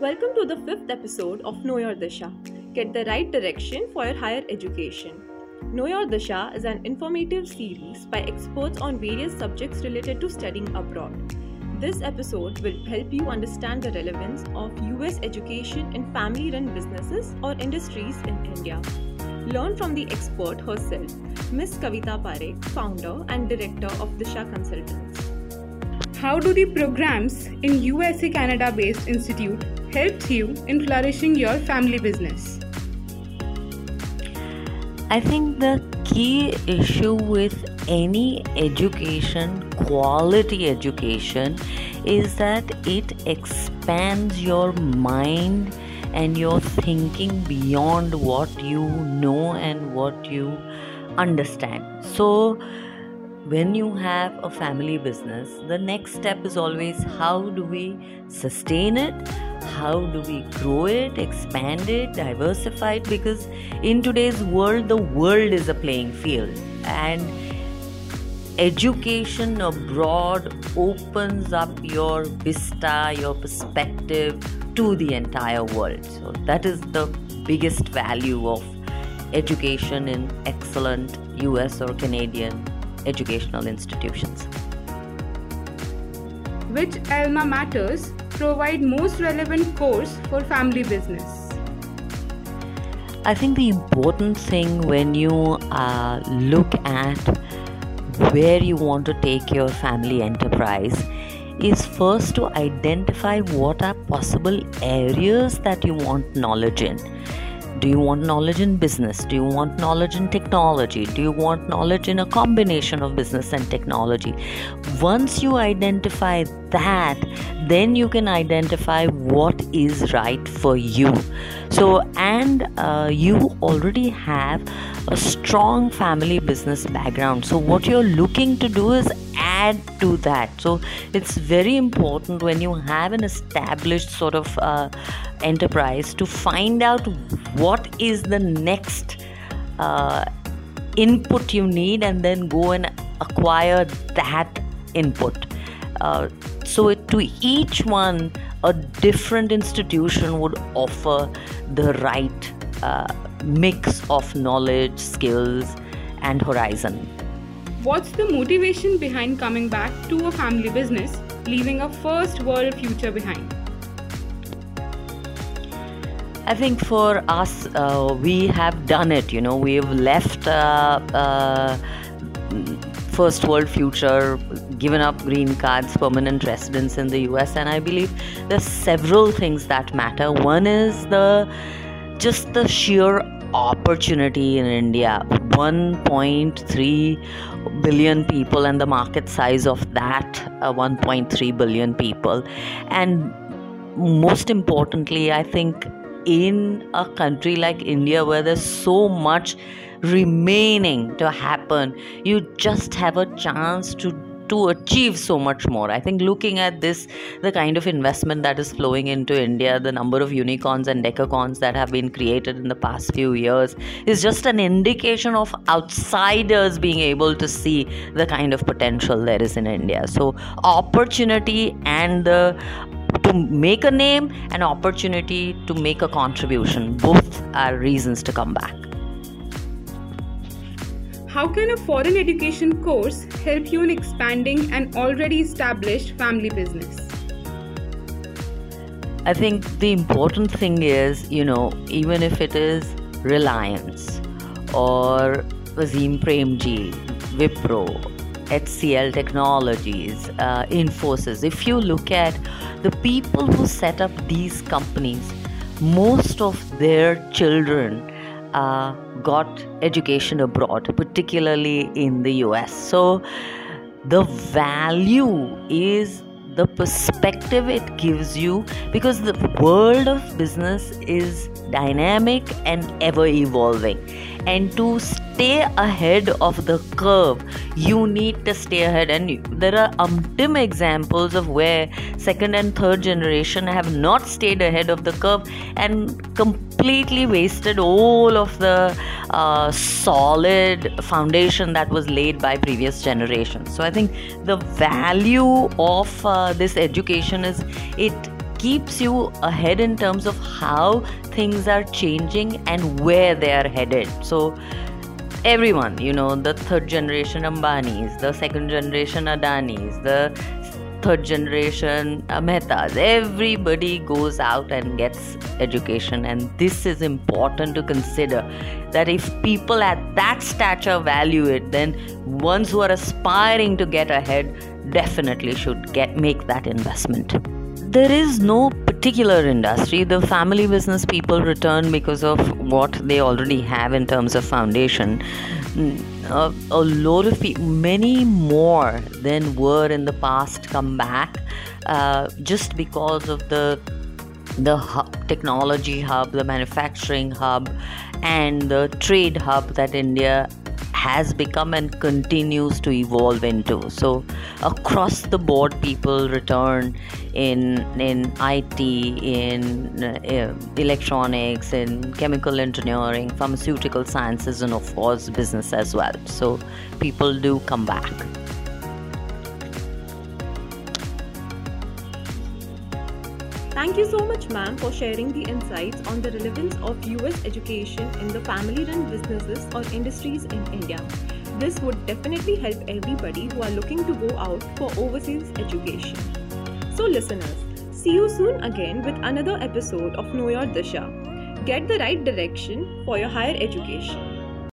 Welcome to the fifth episode of Know Your Disha. Get the right direction for your higher education. Know Your Disha is an informative series by experts on various subjects related to studying abroad. This episode will help you understand the relevance of US education in family run businesses or industries in India. Learn from the expert herself, Ms. Kavita Parikh, founder and director of Disha Consultants. How do the programs in USA Canada based institute help you in flourishing your family business? I think the key issue with any education, quality education, is that it expands your mind and your thinking beyond what you know and what you understand. So, when you have a family business, the next step is always how do we sustain it? How do we grow it, expand it, diversify it? Because in today's world, the world is a playing field, and education abroad opens up your vista, your perspective to the entire world. So, that is the biggest value of education in excellent US or Canadian educational institutions. Which alma maters provide most relevant course for family business? I think the important thing when you uh, look at where you want to take your family enterprise is first to identify what are possible areas that you want knowledge in do you want knowledge in business? Do you want knowledge in technology? Do you want knowledge in a combination of business and technology? Once you identify that, then you can identify what is right for you. So, and uh, you already have a strong family business background. So, what you're looking to do is add to that. So, it's very important when you have an established sort of uh, enterprise to find out what is the next uh, input you need and then go and acquire that input. Uh, so, it, to each one, a different institution would offer the right uh, mix of knowledge, skills, and horizon. What's the motivation behind coming back to a family business, leaving a first world future behind? I think for us, uh, we have done it. You know, we've left uh, uh, first world future, given up green cards, permanent residence in the US, and I believe there's several things that matter. One is the just the sheer opportunity in India 1.3 billion people and the market size of that uh, 1.3 billion people and most importantly I think in a country like India where there's so much remaining to happen you just have a chance to to achieve so much more. I think looking at this, the kind of investment that is flowing into India, the number of unicorns and decacorns that have been created in the past few years, is just an indication of outsiders being able to see the kind of potential there is in India. So, opportunity and the to make a name and opportunity to make a contribution both are reasons to come back how can a foreign education course help you in expanding an already established family business? I think the important thing is, you know, even if it is Reliance or Azim Premji, Wipro, HCL Technologies, uh, Infosys, if you look at the people who set up these companies, most of their children uh, got education abroad, particularly in the US. So the value is the perspective it gives you because the world of business is dynamic and ever evolving. And to stay ahead of the curve you need to stay ahead. And there are umpteen examples of where second and third generation have not stayed ahead of the curve and completely wasted all of the uh, solid foundation that was laid by previous generations. So i think the value of uh, this education is it keeps you ahead in terms of how things are changing and where they are headed. So everyone you know the third generation ambanis the second generation adanis the third generation mehtas everybody goes out and gets education and this is important to consider that if people at that stature value it then ones who are aspiring to get ahead definitely should get make that investment there is no particular industry. The family business people return because of what they already have in terms of foundation. Mm, a, a lot of people many more than were in the past come back uh, just because of the the hub, technology hub the manufacturing hub and the trade hub that india has become and continues to evolve into. So across the board, people return in in IT, in uh, electronics, in chemical engineering, pharmaceutical sciences, and of course business as well. So people do come back. Thank you so much, ma'am, for sharing the insights on the relevance of US education in the family run businesses or industries in India. This would definitely help everybody who are looking to go out for overseas education. So, listeners, see you soon again with another episode of Know Your Disha. Get the right direction for your higher education.